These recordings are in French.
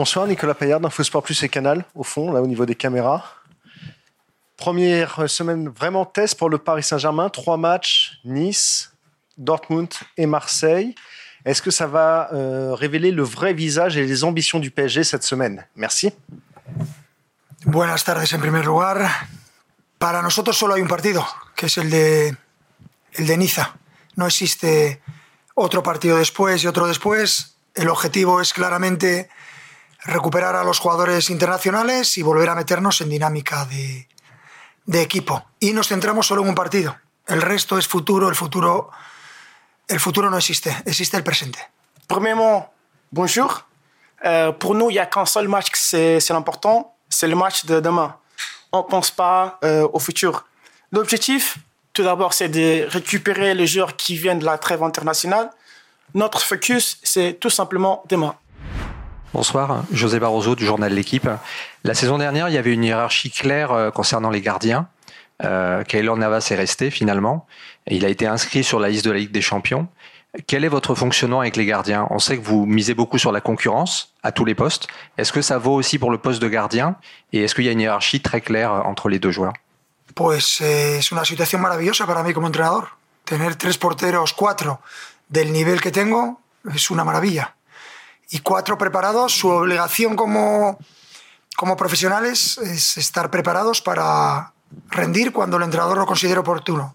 Bonsoir, Nicolas Payard d'InfoSport Plus et Canal, au fond, là au niveau des caméras. Première semaine vraiment test pour le Paris Saint-Germain. Trois matchs, Nice, Dortmund et Marseille. Est-ce que ça va euh, révéler le vrai visage et les ambitions du PSG cette semaine? Merci. Buenas tardes en primer lugar. Para nosotros solo hay un partido, que es el de, el de Niza. No existe otro partido después y otro después. El objetivo es claramente recuperar a los jugadores internacionales y volver a meternos en dinámica de, de equipo. Y nos centramos solo en un partido. El resto es futuro, el futuro, el futuro no existe, existe el presente. Premièrement, bonjour. Euh, pour nous, il n'y a qu'un seul match, c'est l'important, c'est le match de demain. On ne pense pas euh, au futur. L'objectif, tout d'abord, c'est de récupérer les joueurs qui viennent de la trêve internationale. Notre focus, c'est tout simplement demain. Bonsoir, José Barroso du journal L'équipe. La saison dernière, il y avait une hiérarchie claire euh, concernant les gardiens. Euh, Kaylor Navas est resté finalement. Il a été inscrit sur la liste de la Ligue des Champions. Quel est votre fonctionnement avec les gardiens? On sait que vous misez beaucoup sur la concurrence à tous les postes. Est-ce que ça vaut aussi pour le poste de gardien? Et est-ce qu'il y a une hiérarchie très claire entre les deux joueurs? Pues eh, es una situación maravillosa para mí como entrenador. Tener tres porteros, cuatro, del nivel que tengo, es una maravilla. Y cuatro preparados. Su obligación como, como profesionales es estar preparados para rendir cuando el entrenador lo considere oportuno.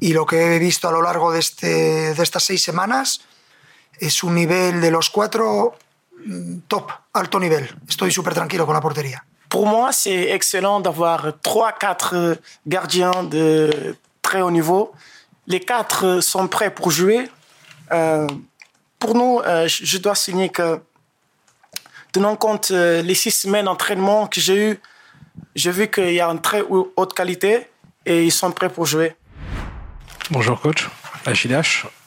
Y lo que he visto a lo largo de, este, de estas seis semanas es un nivel de los cuatro mm, top, alto nivel. Estoy súper tranquilo con la portería. Pour moi, c'est excellent d'avoir 3-4 gardiens de très haut niveau. Les quatre sont prêts pour jouer. Euh, pour nous, euh, je dois signer que, tenant compte euh, les six semaines d'entraînement que j'ai eu, j'ai vu qu'il y a une très haute qualité et ils sont prêts pour jouer. Bonjour coach, Achille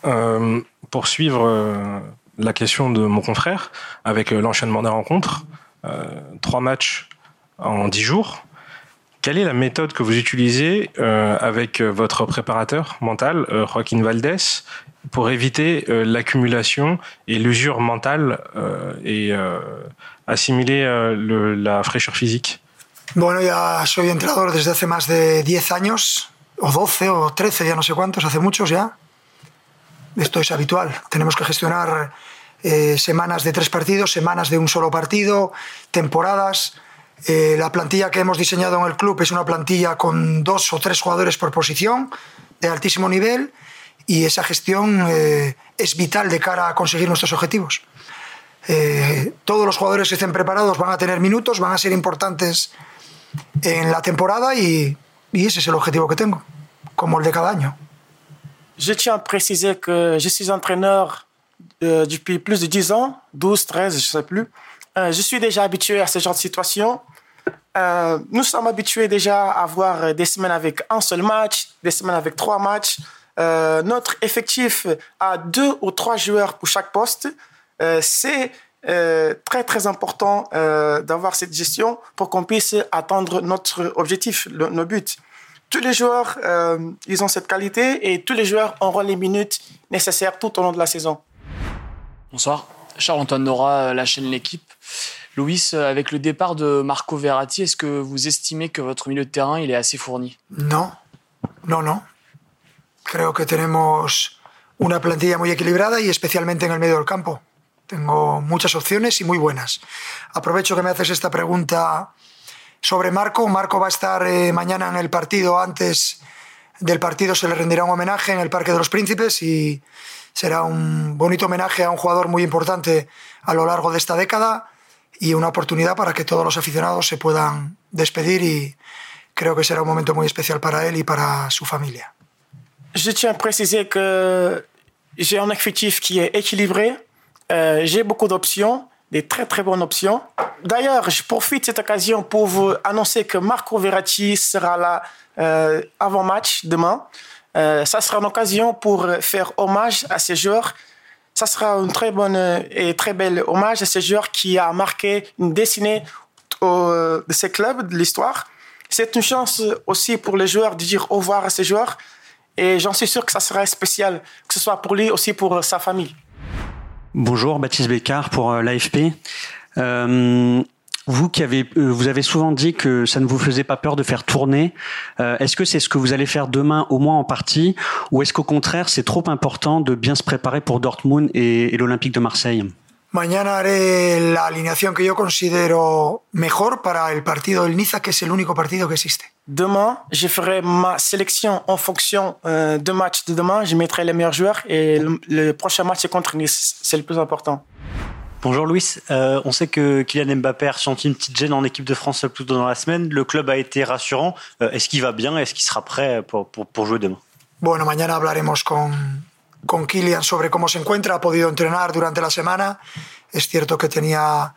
euh, pour suivre la question de mon confrère, avec l'enchaînement des rencontres, trois matchs en dix jours, quelle est la méthode que vous utilisez avec votre préparateur mental, Joaquin Valdés, pour éviter euh, l'accumulation et l'usure mentale euh, et euh, assimiler le, la fraîcheur physique? Bueno, ya soy entrenador desde hace más de 10 años, o 12 o 13, ya no sé cuántos, hace muchos ya. Esto es habitual. Tenemos que gestionar eh, semanas de tres partidos, semanas de un solo partido, temporadas. Eh, la plantilla que hemos diseñado en el club es una plantilla con dos o tres jugadores por posición, de altísimo nivel, y esa gestión eh, es vital de cara a conseguir nuestros objetivos. Eh, todos los jugadores que estén preparados van a tener minutos, van a ser importantes en la temporada y, y ese es el objetivo que tengo, como el de cada año. Je tiens à préciser que je suis entraîneur euh, depuis plus de 10 ans, 12, 13, je ne sais plus. Euh, je suis déjà habitué à ce genre de situation. Euh, nous sommes habitués déjà à avoir des semaines avec un seul match, des semaines avec trois matchs. Euh, notre effectif a deux ou trois joueurs pour chaque poste. C'est très très important d'avoir cette gestion pour qu'on puisse atteindre notre objectif, nos buts. Tous les joueurs, ils ont cette qualité et tous les joueurs auront les minutes nécessaires tout au long de la saison. Bonsoir, Charles-Antoine Nora, la chaîne L'équipe. Louis, avec le départ de Marco Verratti, est-ce que vous estimez que votre milieu de terrain il est assez fourni Non, non, non. Creo que tenemos una plantilla muy equilibrada y especialmente en el medio del campo. Tengo muchas opciones y muy buenas. Aprovecho que me haces esta pregunta sobre Marco. Marco va a estar eh, mañana en el partido. Antes del partido se le rendirá un homenaje en el Parque de los Príncipes y será un bonito homenaje a un jugador muy importante a lo largo de esta década y una oportunidad para que todos los aficionados se puedan despedir y creo que será un momento muy especial para él y para su familia. Je tiens à préciser que j'ai un effectif qui est équilibré. Euh, j'ai beaucoup d'options, des très très bonnes options. D'ailleurs, je profite de cette occasion pour vous annoncer que Marco Verratti sera là euh, avant match demain. Euh, ça sera une occasion pour faire hommage à ces joueurs. Ça sera une très bonne et très belle hommage à ces joueurs qui a marqué une destinée de ces clubs, de l'histoire. C'est une chance aussi pour les joueurs de dire au revoir à ces joueurs. Et j'en suis sûr que ça sera spécial, que ce soit pour lui aussi pour sa famille. Bonjour, Baptiste Bécard pour euh, l'AFP. Euh, vous qui avez, euh, vous avez souvent dit que ça ne vous faisait pas peur de faire tourner. Euh, est-ce que c'est ce que vous allez faire demain, au moins en partie, ou est-ce qu'au contraire c'est trop important de bien se préparer pour Dortmund et, et l'Olympique de Marseille? Mañana haré la alineación que yo considero mejor para el partido del Niza, que es el único partido que existe. Demain, je ferai ma sélection en fonction euh, de match de demain. Je mettrai les meilleurs joueurs et le, le prochain match c'est contre Nice. C'est le plus important. Bonjour Louis, euh, on sait que Kylian Mbappé a ressenti une petite gêne en équipe de France plus tôt dans la semaine. Le club a été rassurant. Euh, Est-ce qu'il va bien? Est-ce qu'il sera prêt pour, pour, pour jouer demain? Bueno, mañana hablaremos con, con Kylian sobre cómo se encuentra. Ha podido entrenar durante la semana. Es cierto que tenía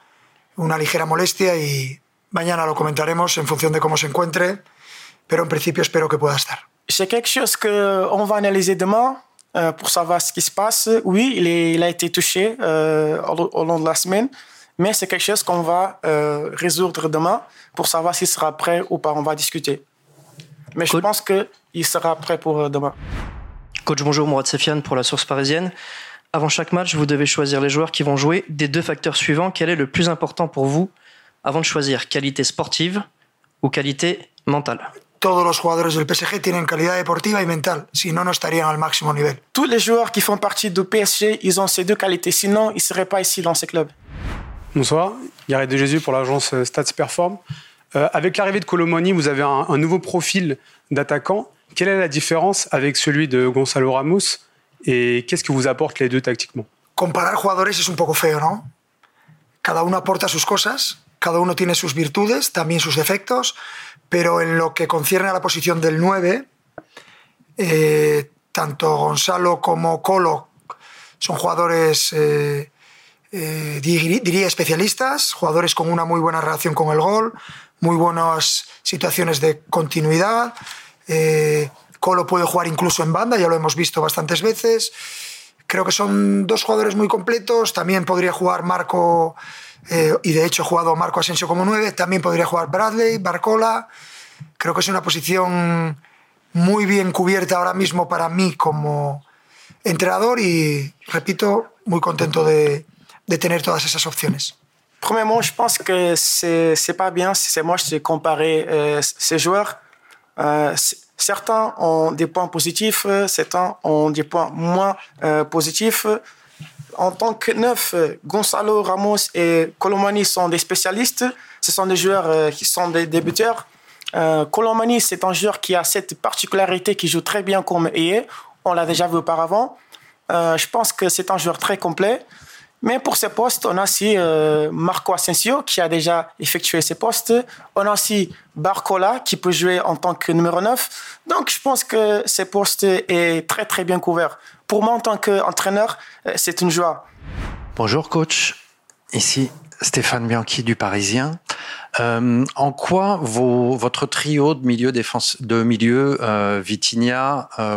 una ligera molestia y mañana lo comentaremos en función de cómo se encuentre, pero en principio espero que pueda estar. C'est quelque chose qu'on va analyser demain euh, pour savoir ce qui se passe. Oui, il, est- il a été touché euh, au, au long de la semaine, mais c'est quelque chose qu'on va euh, résoudre demain pour savoir s'il sera prêt ou pas. On va discuter. Mais je pense qu'il sera prêt pour euh, demain. Coach, bonjour, Mourad Sefiane pour la source parisienne. Avant chaque match, vous devez choisir les joueurs qui vont jouer. Des deux facteurs suivants, quel est le plus important pour vous avant de choisir? Qualité sportive ou qualité mentale? Todos los jugadores del PSG tienen calidad deportiva y mental, si no, no estarían al máximo nivel. Tous les joueurs qui font partie du PSG, ils ont ces deux qualités. Sinon, ils ne seraient pas ici dans ce club. Bonsoir, Gareth de Jésus pour l'agence euh, Stats Perform. Euh, avec l'arrivée de Colomoni, vous avez un, un nouveau profil d'attaquant. Quelle est la différence avec celui de Gonzalo Ramos et qu'est-ce que vous apportent les deux tactiquement? Comparar jugadores es un poco feo, ¿no? Cada uno aporta sus cosas, cada uno tiene sus virtudes, también sus defectos, pero en lo que concierne a la posición del 9, eh, tanto Gonzalo como Colo son jugadores, eh, eh, diría especialistas, jugadores con una muy buena relación con el gol, muy buenas situaciones de continuidad. Colo puede jugar incluso en banda, ya lo hemos visto bastantes veces. Creo que son dos jugadores muy completos. También podría jugar Marco, eh, y de hecho ha jugado Marco Asensio como 9. También podría jugar Bradley, Barcola. Creo que es una posición muy bien cubierta ahora mismo para mí como entrenador y, repito, muy contento de, de tener todas esas opciones. Premièrement, je pense que c'est pas bien, c'est moche de comparer euh, ces joueurs. Euh, certains ont des points positifs, euh, certains ont des points moins euh, positifs. En tant que neuf, euh, Gonzalo Ramos et Colomani sont des spécialistes. Ce sont des joueurs qui sont des débuteurs. Euh, Colomani, c'est un joueur qui a cette particularité qui joue très bien comme ailier. On l'a déjà vu auparavant. Je pense que c'est un joueur très complet. Mais pour ces postes, on a aussi euh, Marco Asensio qui a déjà effectué ces postes. On a aussi Barcola qui peut jouer en tant que numéro 9. Donc je pense que ces postes est très très bien couvert. Pour moi en tant qu'entraîneur, euh, c'est une joie. Bonjour coach, ici Stéphane Bianchi du Parisien. Euh, en quoi votre trio de milieu défense, de milieu euh,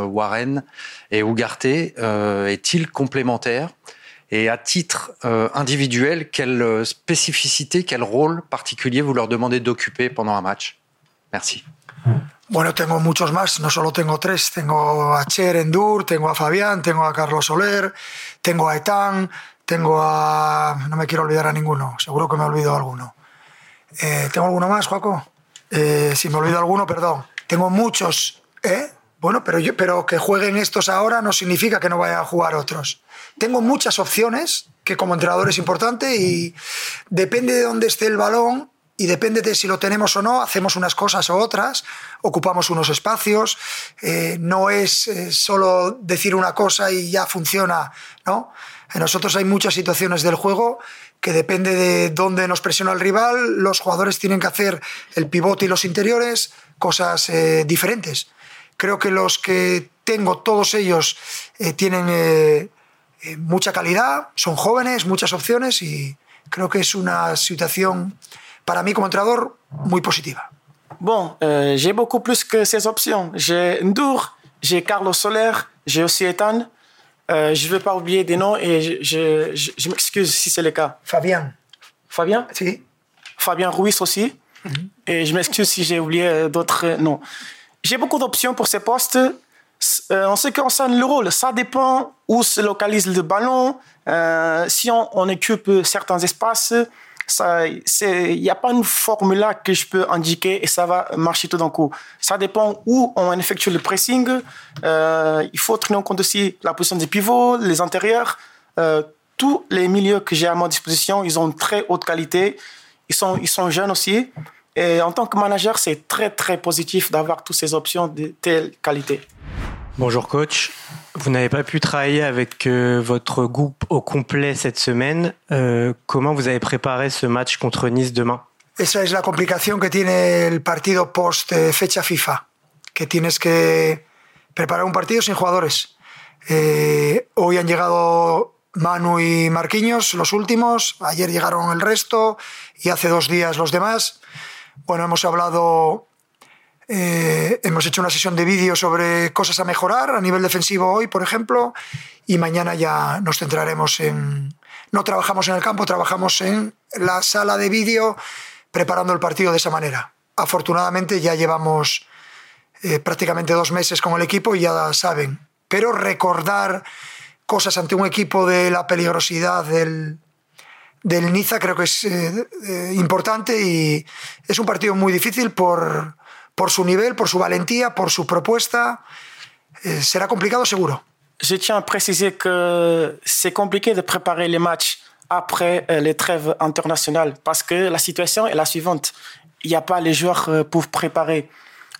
Warren et euh, est-il complémentaire? Et à titre euh, individuel, quelle euh, spécificité, quel rôle particulier vous leur demandez d'occuper pendant un match? Merci. Bueno, tengo muchos más, no solo tengo tres, tengo a Cher Endur, tengo a Fabián, tengo a Carlos Soler, tengo a Etán, tengo a... no me quiero olvidar a ninguno, seguro que me olvido alguno. Eh, ¿Tengo alguno más, Joaco? Eh, si me olvido alguno, perdón. Tengo muchos, ¿eh? Bueno, pero, pero que jueguen estos ahora no significa que no vayan a jugar otros. Tengo muchas opciones, que como entrenador es importante y depende de dónde esté el balón y depende de si lo tenemos o no, hacemos unas cosas o otras, ocupamos unos espacios, eh, no es eh, solo decir una cosa y ya funciona, ¿no? En nosotros hay muchas situaciones del juego que depende de dónde nos presiona el rival, los jugadores tienen que hacer el pivote y los interiores, cosas eh, diferentes. Creo que los que tengo, todos ellos, eh, tienen eh, eh, mucha calidad, son jóvenes, muchas opciones y creo que es una situación para mí como entrenador muy positiva. Bon, euh, j'ai beaucoup plus que ces options. J'ai Ndour, j'ai Carlos Soler, j'ai aussi Ethan. Euh, je ne vais pas oublier des noms et je, je, je- je m'excuse si c'est le cas. Fabián, Fabien sí, Fabien Ruiz aussi. Et je m'excuse si j'ai oublié euh, d'autres euh, noms. J'ai beaucoup d'options pour ces postes. Euh, en ce qui concerne le rôle, ça dépend où se localise le ballon, euh, si on, on occupe certains espaces. il n'y a pas une formule que je peux indiquer et ça va marcher tout d'un coup. Ça dépend où on effectue le pressing. Euh, il faut tenir en compte aussi la position des pivots, les intérieurs. Euh, tous les milieux que j'ai à ma disposition, ils ont une très haute qualité. Ils sont, ils sont jeunes aussi. Et en tant que manager, c'est très, très positif d'avoir toutes ces options de telle qualité. Bonjour coach. Vous n'avez pas pu travailler avec euh, votre groupe au complet cette semaine. Euh, comment vous avez préparé ce match contre Nice demain? Esa es la complicación que tiene el partido post eh, fecha FIFA, que tienes que preparar un partido sin jugadores. Eh, hoy han llegado Manu y Marquinhos, los últimos, ayer llegaron el resto y hace dos días los demás. Bueno, hemos hablado eh, hemos hecho una sesión de vídeo sobre cosas a mejorar a nivel defensivo hoy, por ejemplo, y mañana ya nos centraremos en... No trabajamos en el campo, trabajamos en la sala de vídeo preparando el partido de esa manera. Afortunadamente ya llevamos eh, prácticamente dos meses con el equipo y ya saben. Pero recordar cosas ante un equipo de la peligrosidad del, del Niza creo que es eh, importante y es un partido muy difícil por por su nivel, por su valentía, por su propuesta. Eh, será complicado seguro. Je tiens à préciser que c'est compliqué de préparer les matchs après euh, les trêves internationales parce que la situation est la suivante. Il n'y a pas les joueurs euh, pour préparer.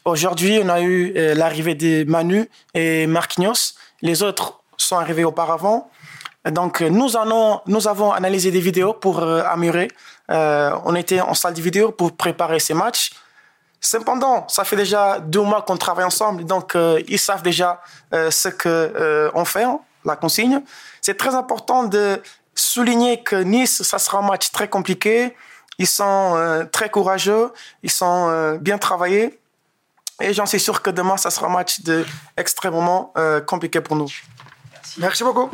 Aujourd'hui, on a eu euh, l'arrivée de Manu et Marquinhos. Les autres sont arrivés auparavant. Donc, nous, allons, nous avons analysé des vidéos pour améliorer. on était en salle de vidéo pour préparer ces matchs. Cependant, ça fait déjà deux mois qu'on travaille ensemble, donc euh, ils savent déjà euh, ce que euh, on fait, hein, la consigne. C'est très important de souligner que Nice, ça sera un match très compliqué. Ils sont très courageux, ils sont bien travaillés. Et j'en suis sûr que demain, ça sera un match extrêmement compliqué pour nous. Merci beaucoup.